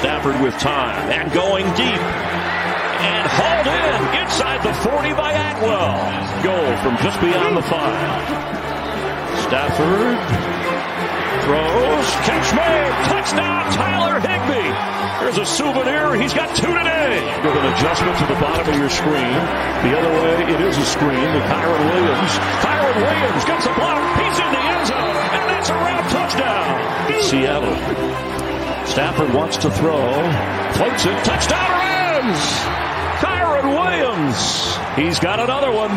Stafford with time and going deep. And hauled in inside the 40 by Atwell. Goal from just beyond the five. Stafford throws, catch made, touchdown, Tyler Higbee. There's a souvenir. He's got two today. With an adjustment to the bottom of your screen. The other way, it is a screen to Kyren Williams. Kyren Williams gets a block. He's in the end zone. And that's a wrap touchdown. Seattle. Stafford wants to throw. Floats it. Touchdown Rams. Kyren Williams. He's got another one.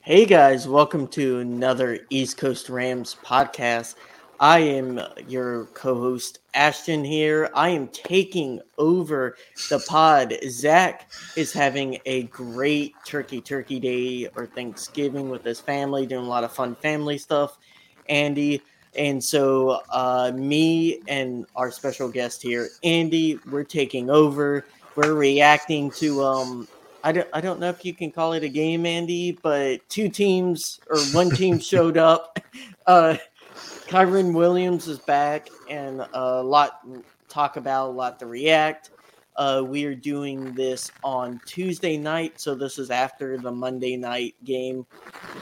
Hey guys, welcome to another East Coast Rams podcast. I am your co host, Ashton, here. I am taking over the pod. Zach is having a great turkey turkey day or Thanksgiving with his family, doing a lot of fun family stuff. Andy, and so uh, me and our special guest here, Andy, we're taking over. We're reacting to um, I don't I don't know if you can call it a game, Andy, but two teams or one team showed up. Uh, Kyren Williams is back, and a lot talk about, a lot to react. Uh, we are doing this on Tuesday night, so this is after the Monday night game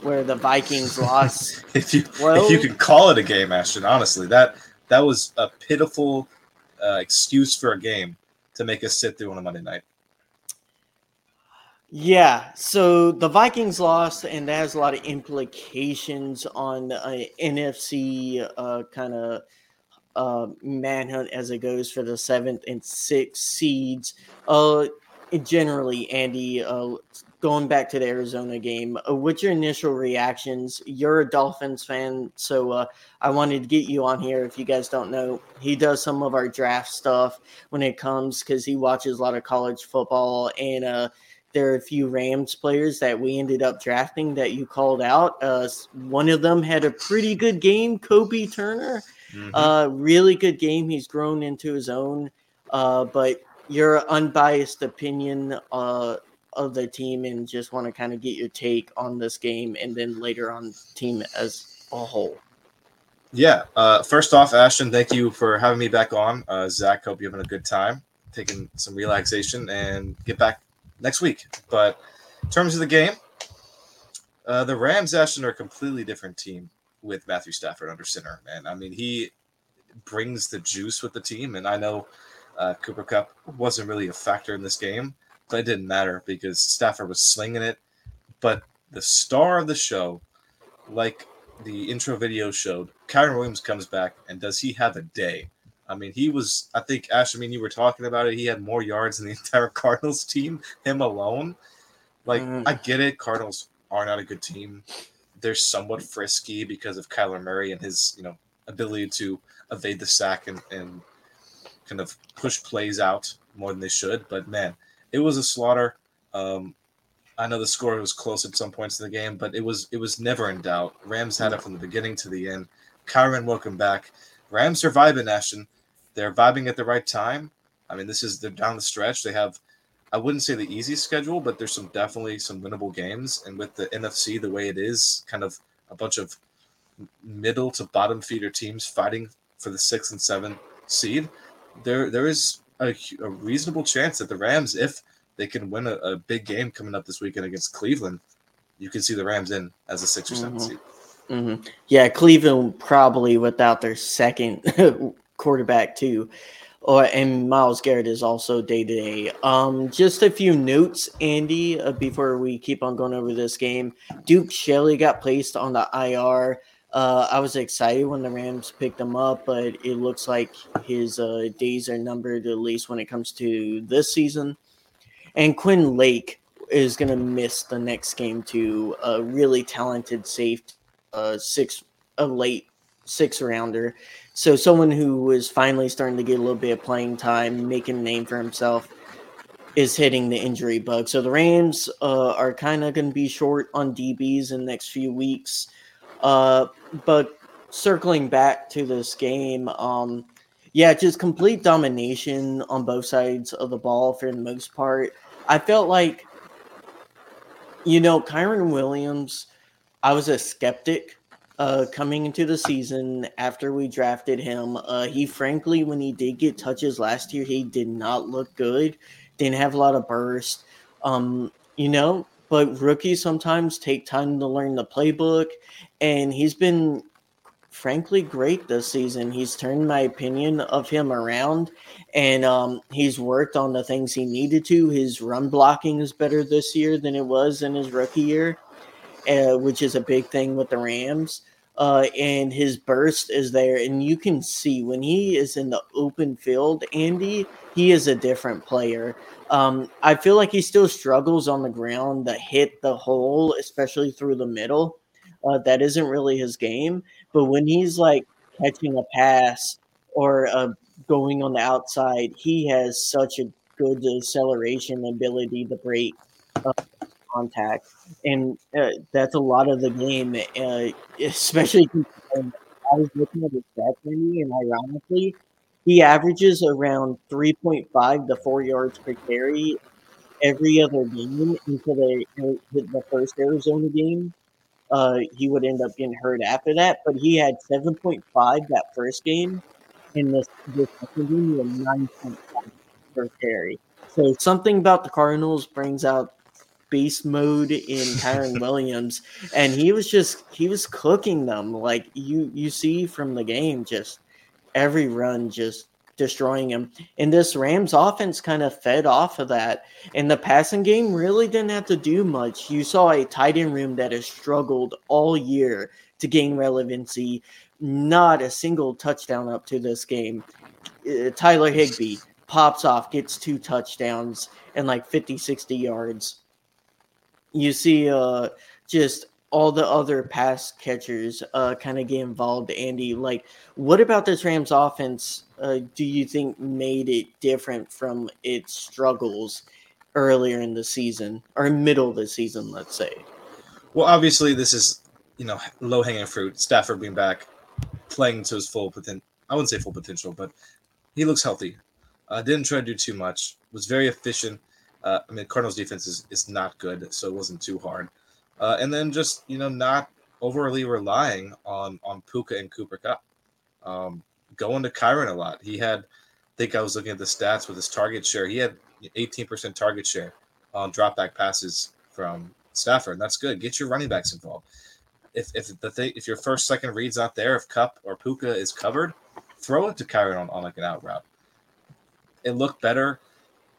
where the Vikings lost. if you well, if you could call it a game, Ashton, honestly, that that was a pitiful uh, excuse for a game to make us sit through on a Monday night. Yeah, so the Vikings lost, and that has a lot of implications on uh, NFC uh, kind of uh, manhunt as it goes for the seventh and sixth seeds. Uh, generally, Andy, uh, going back to the Arizona game, uh, what's your initial reactions? You're a Dolphins fan, so uh, I wanted to get you on here. If you guys don't know, he does some of our draft stuff when it comes because he watches a lot of college football and uh, there are a few Rams players that we ended up drafting that you called out. Uh, one of them had a pretty good game, Kobie Turner. Mm-hmm. Uh, really good game. He's grown into his own. Uh, but your unbiased opinion uh, of the team and just want to kind of get your take on this game and then later on team as a whole. Yeah. Uh, first off, Ashton, thank you for having me back on. Uh, Zach, hope you're having a good time, taking some relaxation, and get back next week. But in terms of the game, uh, the Rams, Ashton, are a completely different team with Matthew Stafford under center. Man, I mean, he brings the juice with the team, and I know uh, Cooper Kupp wasn't really a factor in this game, but it didn't matter because Stafford was slinging it. But the star of the show, like the intro video showed, Kyren Williams comes back, and does he have a day? I mean, he was, I think, Ash, I mean, you were talking about it. He had more yards than the entire Cardinals team, him alone. Like, mm. I get it. Cardinals are not a good team. They're somewhat frisky because of Kyler Murray and his, you know, ability to evade the sack and, and kind of push plays out more than they should. But man, it was a slaughter. Um, I know the score was close at some points in the game, but it was it was never in doubt. Rams had it from the beginning to the end. Kyren, welcome back. Rams are vibing, Ashton they're vibing at the right time. I mean, this is they're down the stretch. They have, I wouldn't say the easiest schedule, but there's some definitely some winnable games. And with the NFC the way it is, kind of a bunch of middle to bottom feeder teams fighting for the sixth and seventh seed, there there is a, a reasonable chance that the Rams, if they can win a, a, big game coming up this weekend against Cleveland, you can see the Rams in as a six or 7 mm-hmm. seed. Mm-hmm. Yeah, Cleveland probably without their second quarterback too. Or and Myles Garrett is also day to day. Um, just a few notes, Andy, uh, before we keep on going over this game. Duke Shelley got placed on the IR. Uh, I was excited when the Rams picked him up, but it looks like his uh, days are numbered, at least when it comes to this season. And Quinn Lake is going to miss the next game to a really talented safe, uh, six, a late six rounder. So someone who was finally starting to get a little bit of playing time, making a name for himself, is hitting the injury bug. So the Rams uh, are kind of going to be short on DBs in the next few weeks. Uh, but circling back to this game, um, yeah, just complete domination on both sides of the ball for the most part. I felt like, you know, Kyren Williams, I was a skeptic uh, coming into the season after we drafted him. Uh, he frankly, when he did get touches last year, he did not look good. Didn't have a lot of burst. Um, you know, but rookies sometimes take time to learn the playbook, and he's been frankly great this season. He's turned my opinion of him around, and um, he's worked on the things he needed to. His run blocking is better this year than it was in his rookie year, uh, which is a big thing with the Rams. Uh, and his burst is there, and you can see when he is in the open field, Andy, he is a different player. Um, I feel like he still struggles on the ground to hit the hole, especially through the middle. Uh, that isn't really his game. But when he's like catching a pass or uh, going on the outside, he has such a good acceleration ability to break uh, contact, and uh, that's a lot of the game. Uh, especially, I was looking at his stats, and ironically, he averages around 3.5 to 4 yards per carry every other game until they hit the first Arizona game. Uh, he would end up getting hurt after that, but he had 7.5 that first game. The, the second game, he had 9.5 per carry. So something about the Cardinals brings out beast mode in Kyren Williams, and he was just he was cooking them like you you see from the game, just every run just destroying him. And this Rams offense kind of fed off of that. And the passing game really didn't have to do much. You saw a tight end room that has struggled all year to gain relevancy. Not a single touchdown up to this game. Uh, Tyler Higbee pops off, gets two touchdowns and like 50, 60 yards you see uh just all the other pass catchers uh kind of get involved andy like what about this rams offense uh, do you think made it different from its struggles earlier in the season or middle of the season let's say? Well obviously this is you know low hanging fruit stafford being back playing to his full potential i wouldn't say full potential but he looks healthy. Uh, didn't try to do too much was very efficient uh, I mean, Cardinals defense is, is not good, so it wasn't too hard. Uh, and then just you know not overly relying on on Puka and Cooper Kupp. Um, going to Kyren a lot. He had, I think I was looking at the stats with his target share. He had 18% target share on drop back passes from Stafford. And that's good. Get your running backs involved. If if the thing, if your first second read's not there, if Kupp or Puka is covered, throw it to Kyren on, on like an out route. It looked better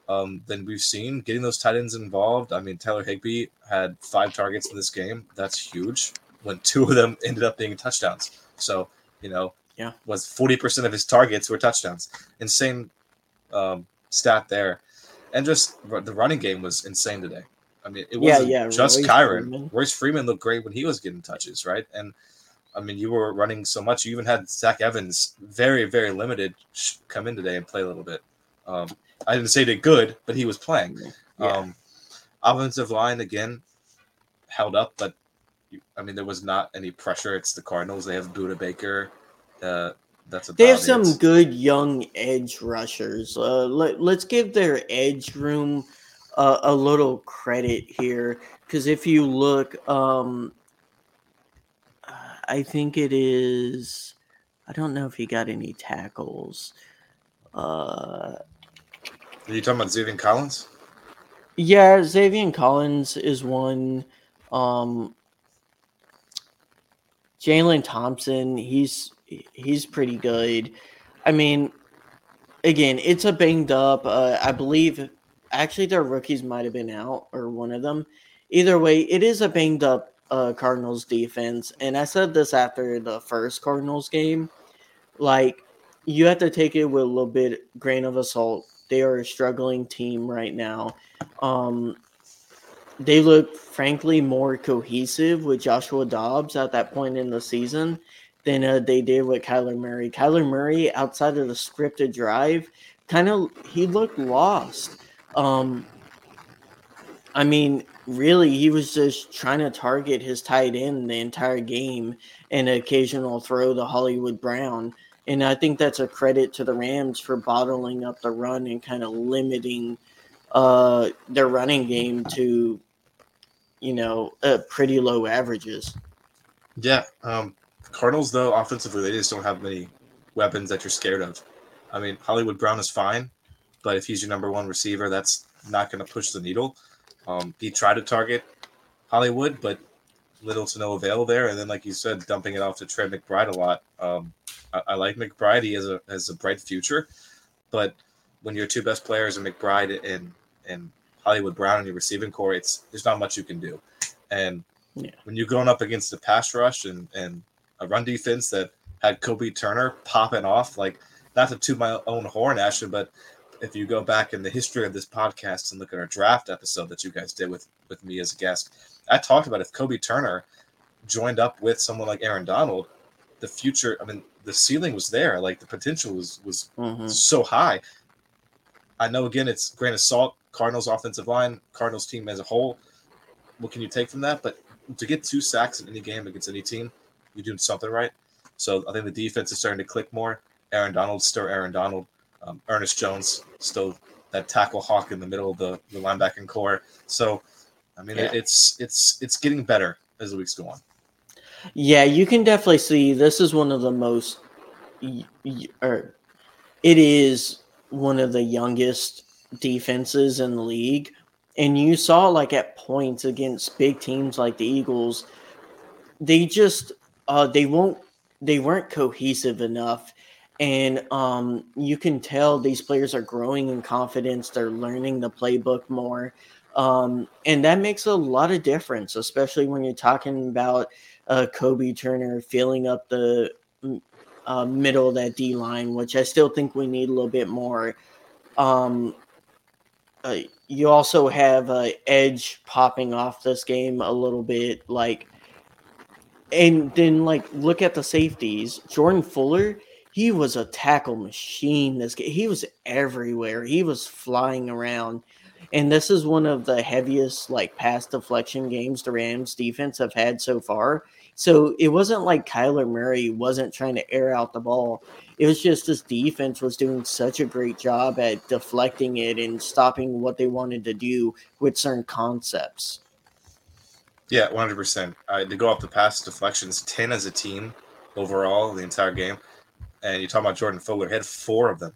um, than we've seen. Getting those tight ends involved. I mean, Tyler Higbee had five targets in this game. That's huge. When two of them ended up being touchdowns. So you know, yeah, was forty percent of his targets were touchdowns. Insane um, stat there, and just the running game was insane today. I mean, it wasn't yeah, yeah. just Royce Kyren. Freeman. Royce Freeman looked great when he was getting touches, right? And I mean, you were running so much. You even had Zach Evans, very, very limited, come in today and play a little bit. Um, I didn't say did good, but he was playing. Yeah. Um, offensive line again held up, but I mean there was not any pressure. It's the Cardinals. They have Budda Baker. Uh, that's a they have some it. good young edge rushers. Uh, let, let's give their edge room uh, a little credit here because if you look, um, I think it is. I don't know if he got any tackles. Uh, are you talking about Zaven Collins? Yeah, Zaven Collins is one. Um, Jalen Thompson, he's he's pretty good. I mean, again, it's a banged up. Uh, I believe actually their rookies might have been out or one of them. Either way, it is a banged up uh, Cardinals defense, and I said this after the first Cardinals game. Like you have to take it with a little bit grain of salt they are a struggling team right now. Um, they look frankly more cohesive with Joshua Dobbs at that point in the season than uh, they did with Kyler Murray. Kyler Murray, outside of the scripted drive, kind of he looked lost. Um, I mean, really, he was just trying to target his tight end the entire game and occasional throw to Hollywood Brown. And I think that's a credit to the Rams for bottling up the run and kind of limiting uh, their running game to, you know, uh, pretty low averages. Yeah. Um, Cardinals, though, offensively, they just don't have many weapons that you're scared of. I mean, Hollywood Brown is fine, but if he's your number one receiver, that's not going to push the needle. Um, he tried to target Hollywood, but little to no avail there. And then, like you said, dumping it off to Trey McBride a lot. Um, I, I, like McBride; he has a has a bright future, but when your two best players are McBride and and Hollywood Brown in your receiving corps, it's there's not much you can do. And yeah. when you're going up against a pass rush and and a run defense that had Kobie Turner popping off, like not to toot my own horn, Ashton, but if you go back in the history of this podcast and look at our draft episode that you guys did with with me as a guest, I talked about if Kobie Turner joined up with someone like Aaron Donald, the future. I mean, the ceiling was there. Like the potential was was mm-hmm. so high. I know again it's grain of salt. Cardinals offensive line, Cardinals team as a whole. What can you take from that? But to get two sacks in any game against any team, you're doing something right. So I think the defense is starting to click more. Aaron Donald still Aaron Donald. Um, Ernest Jones still that tackle hawk in the middle of the, the linebacking corps. So I mean, yeah. it's it's it's getting better as the weeks go on. Yeah, you can definitely see this is one of the most, or it is one of the youngest defenses in the league. And you saw like at points against big teams like the Eagles, they just uh they won't they weren't cohesive enough. And um you can tell these players are growing in confidence, they're learning the playbook more. Um, and that makes a lot of difference, especially when you're talking about uh, Kobie Turner filling up the uh, middle of that D line, which I still think we need a little bit more. Um, uh, you also have uh, Edge popping off this game a little bit, like, and then like look at the safeties. Jordan Fuller, he was a tackle machine. This game, he was everywhere. He was flying around. And this is one of the heaviest like pass deflection games the Rams defense have had so far. So it wasn't like Kyler Murray wasn't trying to air out the ball. It was just this defense was doing such a great job at deflecting it and stopping what they wanted to do with certain concepts. Yeah, 100%. Uh, to go off the pass deflections, 10 as a team overall the entire game. And you talk about Jordan Fuller, had four of them.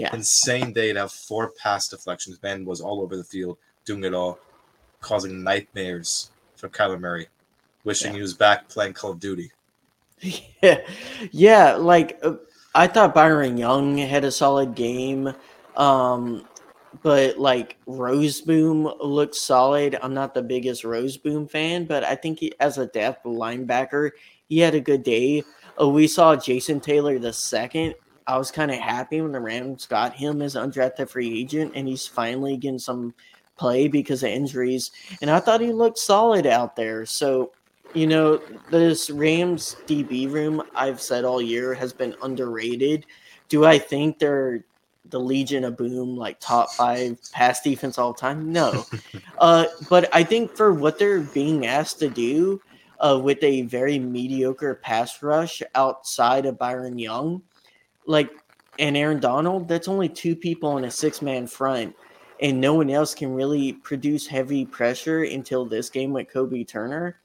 Yeah. Insane day to have four pass deflections. Ben was all over the field doing it all, causing nightmares for Kyler Murray, wishing yeah. he was back playing Call of Duty. Yeah, yeah. Like uh, I thought Byron Young had a solid game, um, but like Rozeboom looks solid. I'm not the biggest Rozeboom fan, but I think he, as a depth linebacker, he had a good day. Uh, we saw Jason Taylor the second I was kind of happy when the Rams got him as undrafted free agent, and he's finally getting some play because of injuries. And I thought he looked solid out there. So, you know, this Rams DB room, I've said all year, has been underrated. Do I think they're the Legion of Boom, like top five pass defense all time? No. uh, but I think for what they're being asked to do uh, with a very mediocre pass rush outside of Byron Young, like and Aaron Donald, that's only two people on a six man front, and no one else can really produce heavy pressure until this game with Kobie Turner.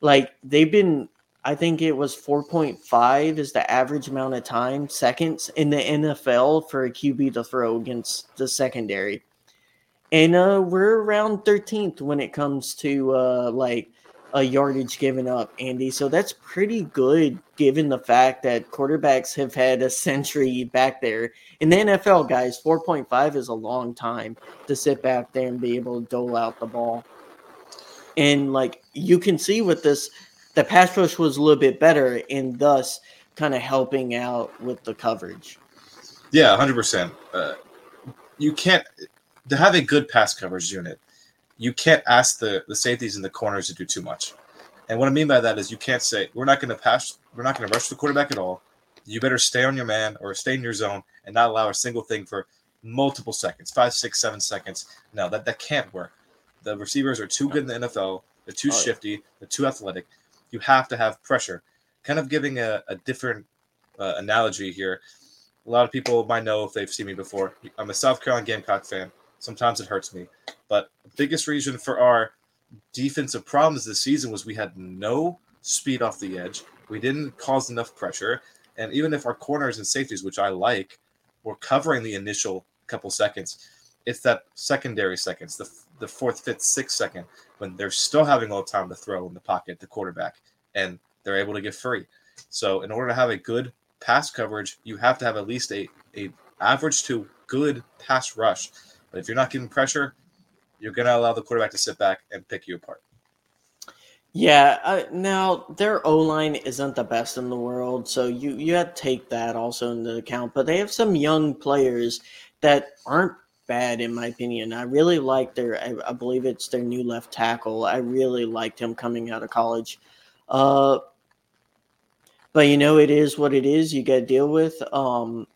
Like they've been, I think it was 4.5 is the average amount of time, seconds in the NFL for a QB to throw against the secondary. And uh, we're around 13th when it comes to uh, like a yardage given up, Andy. So that's pretty good given the fact that quarterbacks have had a century back there. In the NFL, guys, 4.5 is a long time to sit back there and be able to dole out the ball. And like you can see with this, the pass rush was a little bit better and thus kind of helping out with the coverage. Yeah, 100%. Uh, you can't, to have a good pass coverage unit, you can't ask the the safeties and the corners to do too much. And what I mean by that is you can't say we're not going to pass, we're not going to rush the quarterback at all. You better stay on your man or stay in your zone and not allow a single thing for multiple seconds, five, six, seven seconds. No, that that can't work. The receivers are too good in the NFL. They're too oh, shifty. Yeah. They're too athletic. You have to have pressure. Kind of giving a, a different uh, analogy here. A lot of people might know if they've seen me before. I'm a South Carolina Gamecock fan. Sometimes it hurts me. But the biggest reason for our defensive problems this season was we had no speed off the edge, We didn't cause enough pressure. And even if our corners and safeties, which I like, were covering the initial couple seconds, it's that secondary seconds, the, the fourth, fifth, sixth second, when they're still having all the time to throw in the pocket, the quarterback, and they're able to get free. So in order to have a good pass coverage, you have to have at least a, a average to good pass rush. But if you're not getting pressure, you're going to allow the quarterback to sit back and pick you apart. Yeah, uh, now their O line isn't the best in the world, so you you have to take that also into account. But they have some young players that aren't bad in my opinion. I really like their I, I believe it's their new left tackle. I really liked him coming out of college. Uh, but you know it is what it is. You got to deal with. Um,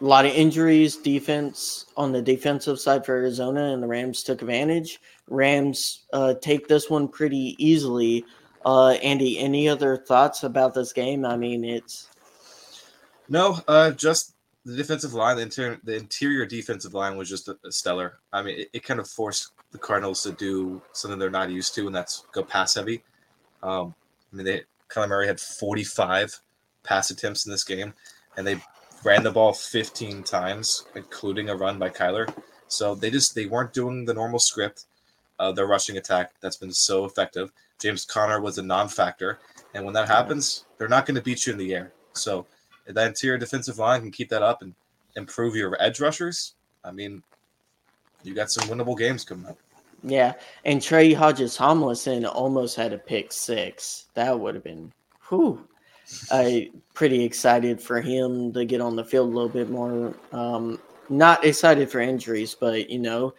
a lot of injuries, defense on the defensive side for Arizona, and the Rams took advantage. Rams uh, take this one pretty easily. Uh, Andy, any other thoughts about this game? I mean, it's no, uh, just the defensive line. The interior, the interior defensive line was just a, a stellar. I mean, it, it, kind of forced the Cardinals to do something they're not used to, and that's go pass heavy. Um, I mean, they Kyler Murray had 45 pass attempts in this game, and they ran the ball 15 times, including a run by Kyler. So they just they weren't doing the normal script, uh, their rushing attack that's been so effective. James Conner was a non-factor, and when that happens, they're not going to beat you in the air. So if that interior defensive line can keep that up and improve your edge rushers, I mean, you got some winnable games coming up. Yeah, and Tre Hodges-Tomlinson almost had a pick six. That would have been, whew. I pretty excited for him to get on the field a little bit more. Um, not excited for injuries, but you know,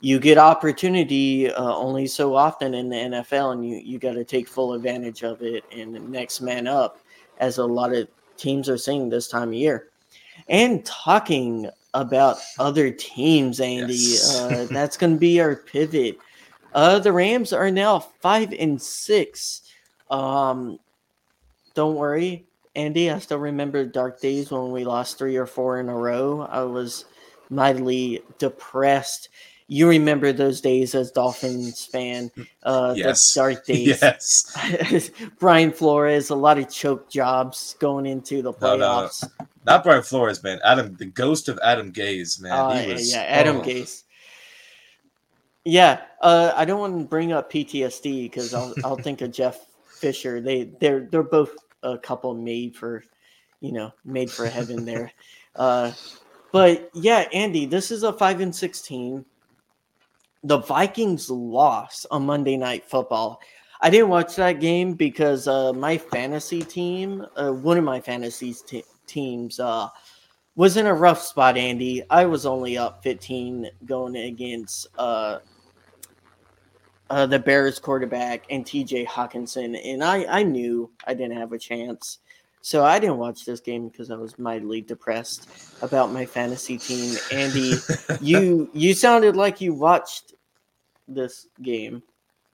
you get opportunity uh, only so often in the NFL, and you you got to take full advantage of it and the next man up, as a lot of teams are saying this time of year. And talking about other teams, Andy, yes. uh, that's going to be our pivot. Uh, the Rams are now five and six. Um, don't worry, Andy. I still remember dark days when we lost three or four in a row. I was mightily depressed. You remember those days as Dolphins fan, uh, yes. the dark days. Yes. Brian Flores, a lot of choke jobs going into the playoffs. No, no. Not Brian Flores, man. Adam, the ghost of Adam Gase, man. Uh, was, yeah, Adam oh. Gase. Yeah, uh, I don't want to bring up PTSD because I'll I'll think of Jeff Fisher. They they're they're both a couple made for, you know, made for heaven there. Uh, but yeah, Andy, this is a five and sixteen. The Vikings lost on Monday Night Football. I didn't watch that game because uh, my fantasy team, uh, one of my fantasy te- teams, uh, was in a rough spot. Andy, I was only up 15 going against uh, the Bears quarterback and TJ Hockenson, and I, I knew I didn't have a chance. So I didn't watch this game because I was mildly depressed about my fantasy team. Andy, you you sounded like you watched this game,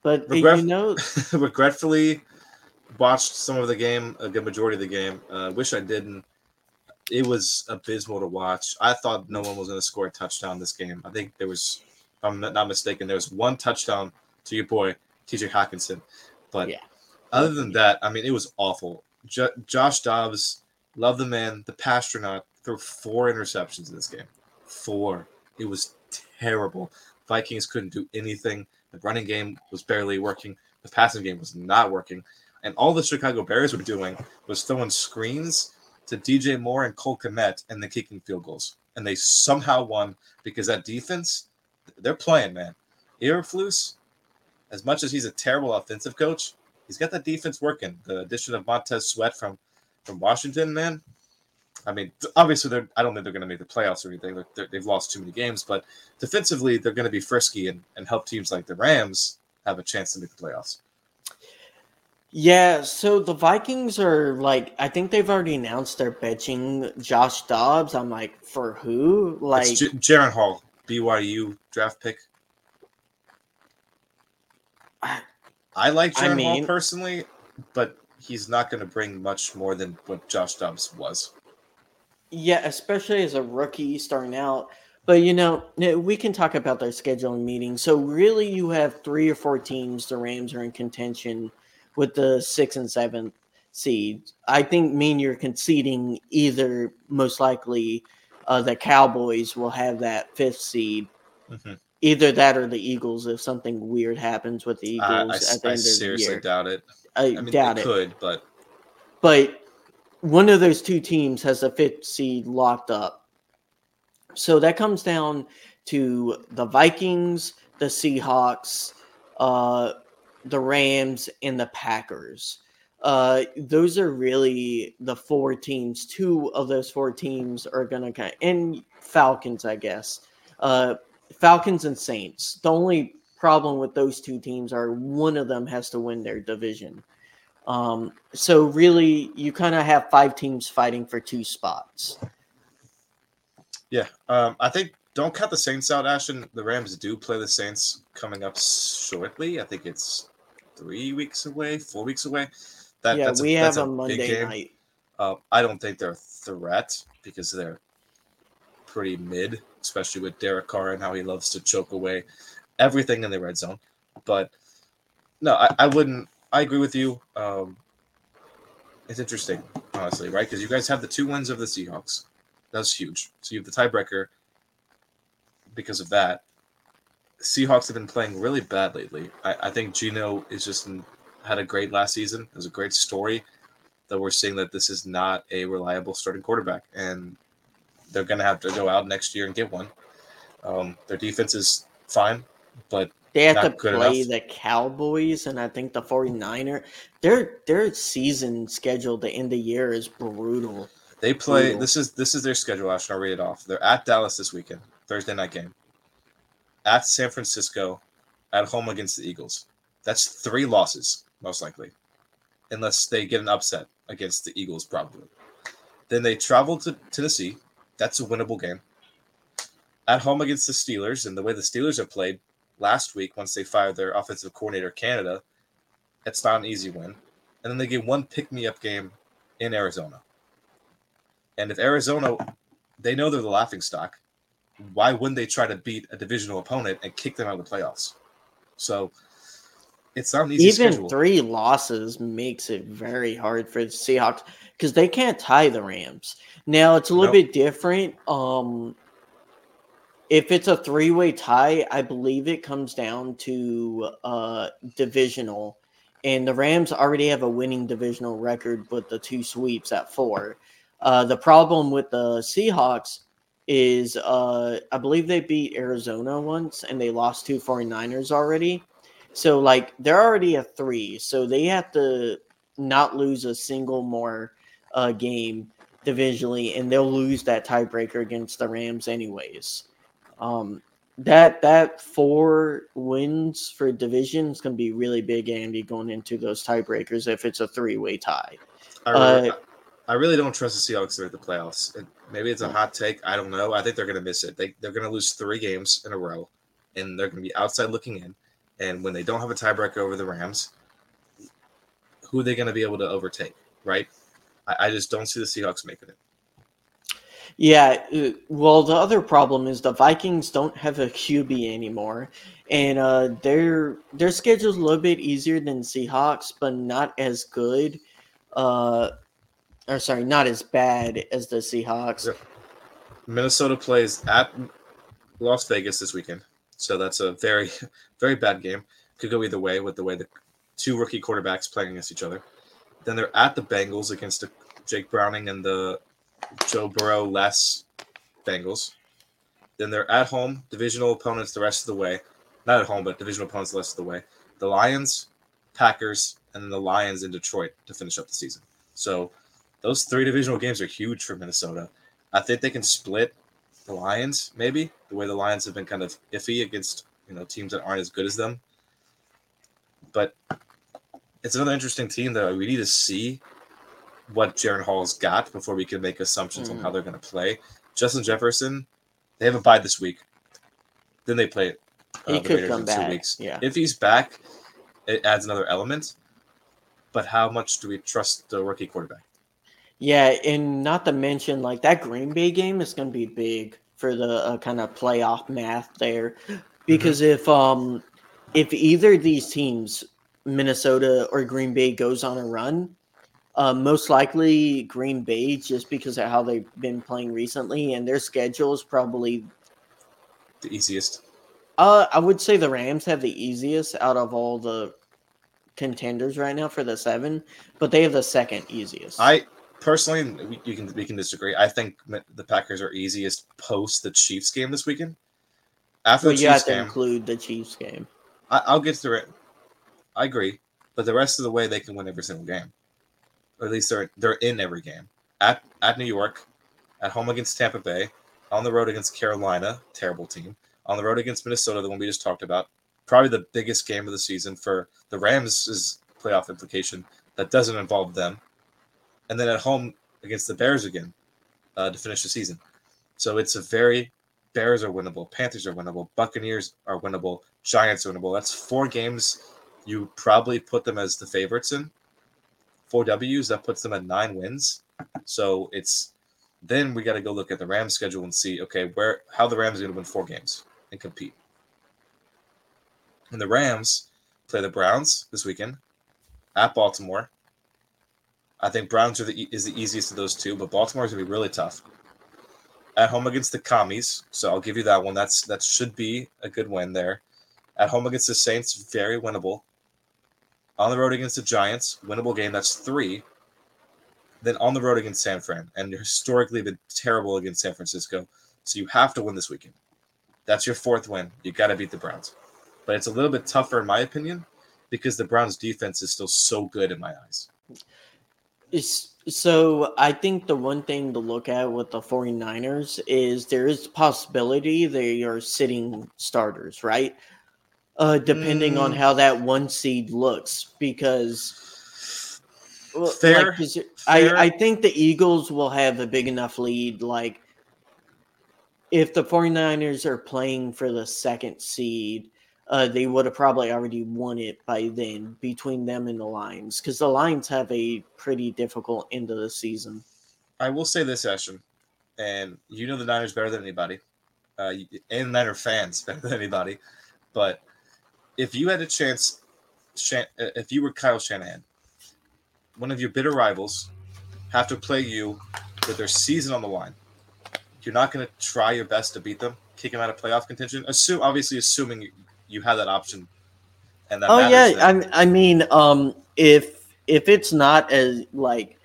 but Regret- you know, regretfully watched some of the game, a good majority of the game. Uh, wish I didn't. It was abysmal to watch. I thought no one was going to score a touchdown this game. I think there was, if I'm not mistaken, there was one touchdown to your boy TJ Hockenson. But yeah. other than that, I mean, it was awful. Jo- Josh Dobbs, love the man, the passtronaut, threw four interceptions in this game. Four. It was terrible. Vikings couldn't do anything. The running game was barely working. The passing game was not working. And all the Chicago Bears were doing was throwing screens to DJ Moore and Cole Kmet and then kicking field goals. And they somehow won because that defense, they're playing, man. Eberflus, as much as he's a terrible offensive coach, he's got the defense working. The addition of Montez Sweat from from Washington, man. I mean, obviously, they're. I don't think they're going to make the playoffs or anything. they have lost too many games, but defensively, they're going to be frisky and, and help teams like the Rams have a chance to make the playoffs. Yeah, so the Vikings are like, I think they've already announced they're benching Josh Dobbs. I'm like, for who? Like J- Jaren Hall, BYU draft pick. I like Jaren I mean, Hall personally, but he's not going to bring much more than what Josh Dobbs was. Yeah, especially as a rookie starting out. But you know, we can talk about their scheduling meeting. So really, you have three or four teams. The Rams are in contention with the sixth and seventh seed. I think mean you're conceding either most likely uh, the Cowboys will have that fifth seed. Mm-hmm. Either that or the Eagles if something weird happens with the Eagles I, I, at the I end seriously of the year. doubt it. I, I mean, doubt it. Could but but one of those two teams has a fifth seed locked up. So that comes down to the Vikings, the Seahawks, uh, the Rams, and the Packers. Uh, those are really the four teams. Two of those four teams are going to kind of, and Falcons, I guess. Uh, Falcons and Saints. The only problem with those two teams are one of them has to win their division. Um, so really, you kind of have five teams fighting for two spots. Yeah, um, I think don't cut the Saints out, Ashton. The Rams do play the Saints coming up shortly. I think it's three weeks away, four weeks away. That, yeah, we a, have a, a Monday night. Uh, I don't think they're a threat because they're pretty mid, especially with Derek Carr and how he loves to choke away everything in the red zone. But no, I, I wouldn't. I agree with you. Um, it's interesting, honestly, right? Because you guys have the two wins of the Seahawks. That's huge. So you have the tiebreaker because of that. Seahawks have been playing really bad lately. I, I think Geno is just had a great last season. It was a great story that we're seeing that this is not a reliable starting quarterback, and they're going to have to go out next year and get one. Um, their defense is fine, but they have to play enough. the Cowboys and I think the 49er. Their their season schedule to end the year is brutal. They play brutal. this is this is their schedule, Ashton. I'll read it off. They're at Dallas this weekend, Thursday night game. At San Francisco, at home against the Eagles. That's three losses, most likely. Unless they get an upset against the Eagles, probably. Then they travel to Tennessee. That's a winnable game. At home against the Steelers, and the way the Steelers have played, last week once they fired their offensive coordinator Canada. It's not an easy win. And then they get one pick me up game in Arizona. And if Arizona, they know they're the laughing stock, why wouldn't they try to beat a divisional opponent and kick them out of the playoffs? So it's not easy Even schedule. three losses makes it very hard for the Seahawks because they can't tie the Rams. Now it's a little nope. bit different. Um, if it's a three way tie, I believe it comes down to uh, divisional. And the Rams already have a winning divisional record with the two sweeps at four. Uh, the problem with the Seahawks is uh, I believe they beat Arizona once and they lost to 49ers already. So, like, they're already a three. So they have to not lose a single more uh, game divisionally, and they'll lose that tiebreaker against the Rams, anyways. Um, that that four wins for division is going to be really big, Andy, going into those tiebreakers if it's a three way tie. I really, uh, I really don't trust the Seahawks at the playoffs. It, maybe it's a hot take. I don't know. I think they're going to miss it. They they're going to lose three games in a row, and they're going to be outside looking in. And when they don't have a tiebreaker over the Rams, who are they going to be able to overtake? Right? I, I just don't see the Seahawks making it. Yeah, uh, well, the other problem is the Vikings don't have a QB anymore, and uh, their their schedule's a little bit easier than Seahawks, but not as good. Uh, or sorry, not as bad as the Seahawks. Minnesota plays at Las Vegas this weekend, so that's a very, very bad game. Could go either way with the way the two rookie quarterbacks playing against each other. Then they're at the Bengals against Jake Browning and the Joe Burrow less Bengals. Then they're at home, divisional opponents the rest of the way. Not at home, but divisional opponents the rest of the way. The Lions, Packers, and then the Lions in Detroit to finish up the season. So those three divisional games are huge for Minnesota. I think they can split the Lions, maybe the way the Lions have been kind of iffy against you know teams that aren't as good as them. But it's another interesting team that we need to see what Jaren Hall's got before we can make assumptions mm. on how mm. they're going to play. Justin Jefferson, they have a bye this week. Then they play uh, he the could Raiders come in back. two weeks. Yeah. If he's back, it adds another element. But how much do we trust the rookie quarterback? Yeah, and not to mention like that Green Bay game is going to be big for the uh, kind of playoff math there, mm-hmm. because mm-hmm. if um if either of these teams Minnesota or Green Bay goes on a run. Uh, most likely Green Bay, just because of how they've been playing recently, and their schedule is probably the easiest. Uh, I would say the Rams have the easiest out of all the contenders right now for the seven, but they have the second easiest. I personally, you can we can disagree. I think the Packers are easiest post the Chiefs game this weekend. After well, the you Chiefs have to game, include the Chiefs game. I, will get through it. I agree, but the rest of the way they can win every single game, or at least they're they're in every game. At at New York, at home against Tampa Bay, on the road against Carolina, terrible team. On the road against Minnesota, the one we just talked about, probably the biggest game of the season for the Rams' is playoff implication. That doesn't involve them, and then at home against the Bears again uh, to finish the season. So it's a very Bears are winnable, Panthers are winnable, Buccaneers are winnable, Giants are winnable. That's four games you probably put them as the favorites in. Four W's that puts them at nine wins. So it's then we got to go look at the Rams schedule and see okay where how the Rams are going to win four games and compete. And the Rams play the Browns this weekend at Baltimore. I think Browns are the is the easiest of those two, but Baltimore is gonna be really tough. At home against the Commies, so I'll give you that one. That's that should be a good win there. At home against the Saints, very winnable. On the road against the Giants, winnable game. That's three. Then on the road against San Fran, and historically been terrible against San Francisco. So you have to win this weekend. That's your fourth win. You got to beat the Browns, but it's a little bit tougher in my opinion because the Browns' defense is still so good in my eyes. So I think the one thing to look at with the 49ers is there is possibility they are sitting starters, right? Uh, depending mm. on how that one seed looks, because fair, like, fair. I, I think the Eagles will have a big enough lead. Like if the 49ers are playing for the second seed, uh, they would have probably already won it by then between them and the Lions because the Lions have a pretty difficult end of the season. I will say this, Ashton, and you know the Niners better than anybody, uh, and Niner fans better than anybody. But if you had a chance, uh, if you were Kyle Shanahan, one of your bitter rivals have to play you with their season on the line, you're not going to try your best to beat them, kick them out of playoff contention. Assume, obviously, assuming you have that option. And that oh yeah, I, I mean, um, if if it's not as like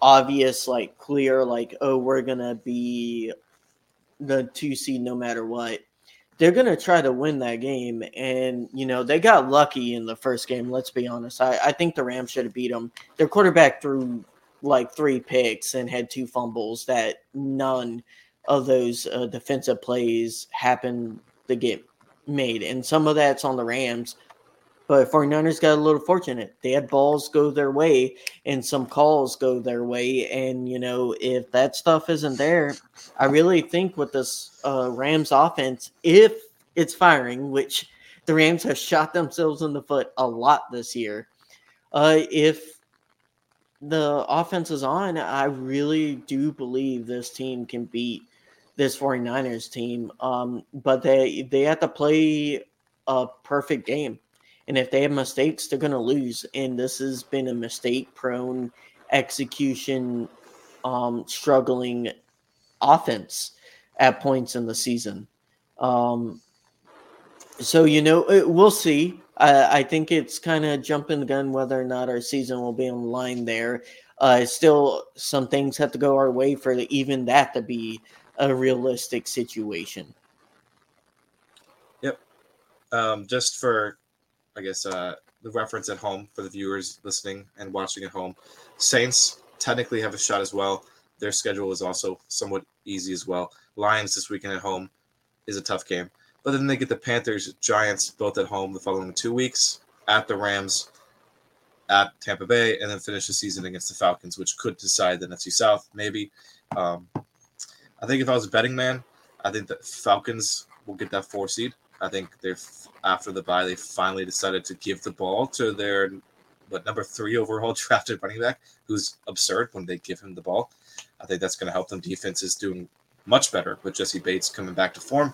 obvious, like clear, like oh, we're gonna be the two seed no matter what. They're gonna try to win that game, and you know they got lucky in the first game. Let's be honest. I, I think the Rams should have beat them. Their quarterback threw like three picks and had two fumbles. That none of those uh, defensive plays happened the game made, and some of that's on the Rams. But 49ers got a little fortunate. They had balls go their way and some calls go their way. And, you know, if that stuff isn't there, I really think with this uh, Rams offense, if it's firing, which the Rams have shot themselves in the foot a lot this year, uh, if the offense is on, I really do believe this team can beat this 49ers team. Um, but they they have to play a perfect game. And if they have mistakes, they're gonna lose. And this has been a mistake prone execution um, struggling offense at points in the season. Um, so you know, we'll see. I, I think it's kind of jumping the gun whether or not our season will be on line there. Uh, still, some things have to go our way for even that to be a realistic situation. Yep. Um, just for, I guess, uh, the reference at home for the viewers listening and watching at home, Saints technically have a shot as well. Their schedule is also somewhat easy as well. Lions this weekend at home is a tough game. But then they get the Panthers, Giants both at home the following two weeks, at the Rams, at Tampa Bay, and then finish the season against the Falcons, which could decide the NFC South, maybe. Um, I think if I was a betting man, I think the Falcons will get that four seed. I think they're after the bye, they finally decided to give the ball to their what number three overall drafted running back, who's absurd when they give him the ball. I think that's going to help them. Defense is doing much better with Jessie Bates coming back to form.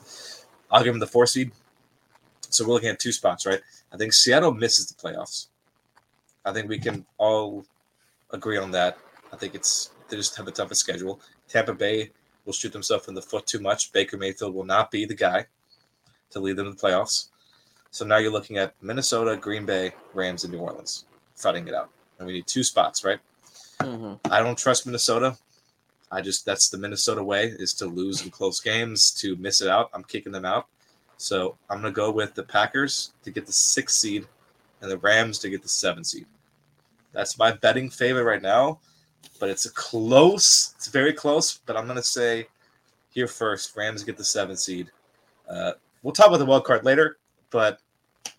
I'll give him the four seed. So we're looking at two spots, right? I think Seattle misses the playoffs. I think we can all agree on that. I think it's they just have a tougher schedule. Tampa Bay will shoot themselves in the foot too much. Baker Mayfield will not be the guy to lead them to the playoffs. So now you're looking at Minnesota, Green Bay, Rams, and New Orleans fighting it out. And we need two spots, right? Mhm. I don't trust Minnesota. I just that's the Minnesota way is to lose in close games, to miss it out. I'm kicking them out. So I'm gonna go with the Packers to get the sixth seed and the Rams to get the seventh seed. That's my betting favorite right now, but it's a close. It's very close, but I'm gonna say here first, Rams get the seventh seed. Uh, we'll talk about the wild card later, but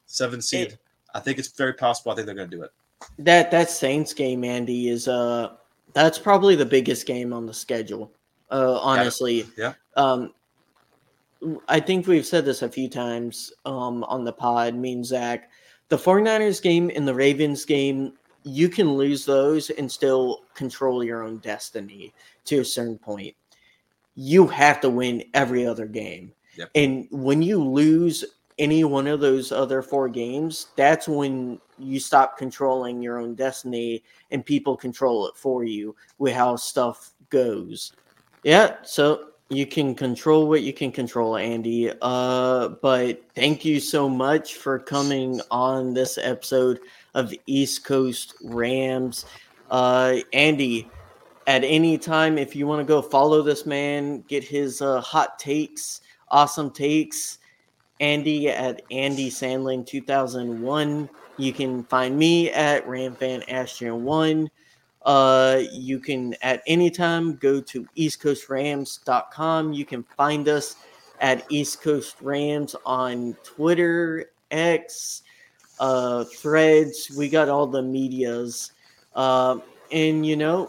seven seed, It- I think it's very possible. I think they're gonna do it. That that Saints game, Andy, is uh that's probably the biggest game on the schedule. Uh honestly. Yeah. Um I think we've said this a few times um on the pod, me and Zach. The 49ers game and the Ravens game, you can lose those and still control your own destiny to a certain point. You have to win every other game. Yep. And when you lose any one of those other four games, that's when you stop controlling your own destiny and people control it for you with how stuff goes. Yeah, so you can control what you can control, Andy. Uh, but thank you so much for coming on this episode of East Coast Rams. Uh, Andy, at any time, if you want to go follow this man, get his uh, hot takes, awesome takes, Andy at Andy Sandlin 2001. You can find me at Ramfan Ashton 1. Uh, you can at any time go to eastcoastrams.com. You can find us at East Coast Rams on Twitter, X, uh, threads. We got all the medias. Um, and you know,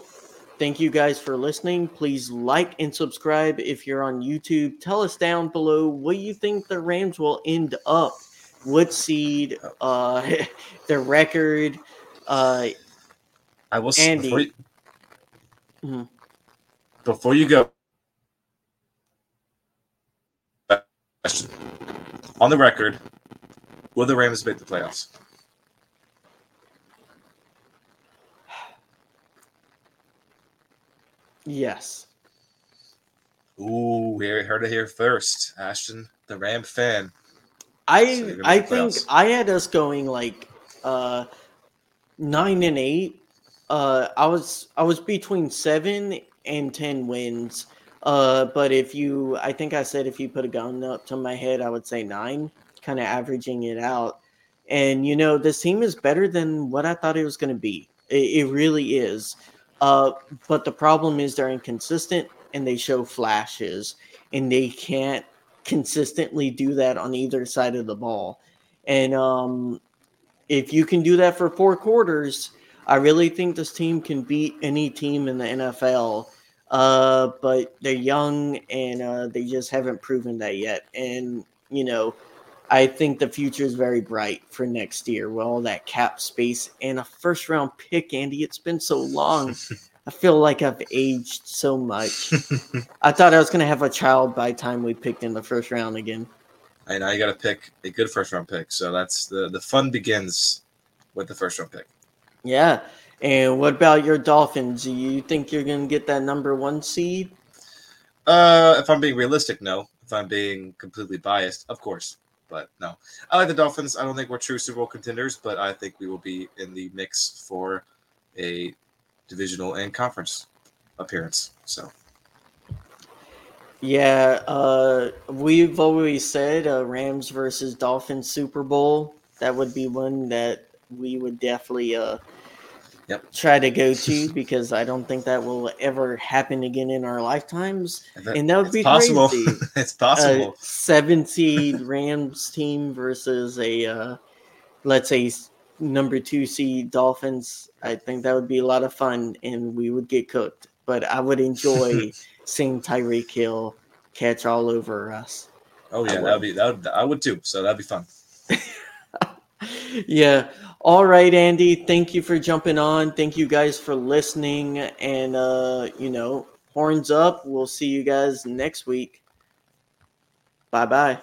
thank you guys for listening. Please like and subscribe if you're on YouTube. Tell us down below what you think the Rams will end up. What seed, uh, the record, uh, I will Andy. before you, Mhm. before you go. On the record, will the Rams make the playoffs? yes. Ooh, we heard it here first. Ashton, the Ram fan. I you're I think playoffs. I had us going like uh nine and eight. Uh I was I was between seven and ten wins. Uh but if you I think I said if you put a gun up to my head, I would say nine, kind of averaging it out. And you know, this team is better than what I thought it was gonna be. It, it really is. Uh but the problem is they're inconsistent and they show flashes and they can't consistently do that on either side of the ball. And um, if you can do that for four quarters, I really think this team can beat any team in the NFL. Uh, but they're young and uh, they just haven't proven that yet. And, you know, I think the future is very bright for next year with all that cap space and a first round pick, Andy. It's been so long. I feel like I've aged so much. I thought I was going to have a child by the time we picked in the first round again. And now you got to pick a good first round pick. So that's the the fun begins with the first round pick. Yeah. And what about your Dolphins? Do you think you're going to get that number one seed? Uh, if I'm being realistic, no. If I'm being completely biased, of course. But no, I like the Dolphins. I don't think we're true Super Bowl contenders, but I think we will be in the mix for a divisional and conference appearance. So Yeah. Uh, we've always said uh, Rams versus Dolphins Super Bowl. That would be one that we would definitely uh, Yep. try to go to because I don't think that will ever happen again in our lifetimes. if it- And that would be possible. crazy. it's possible. a seven seed Rams team versus a uh, let's say number two seed Dolphins. I think that would be a lot of fun, and we would get cooked. But I would enjoy seeing Tyreek Hill catch all over us. oh yeah, that would be that. Would, I would too. So that'd be fun. yeah. All right, Andy. Thank you for jumping on. Thank you guys for listening. And uh, you know, horns up. We'll see you guys next week. Bye bye.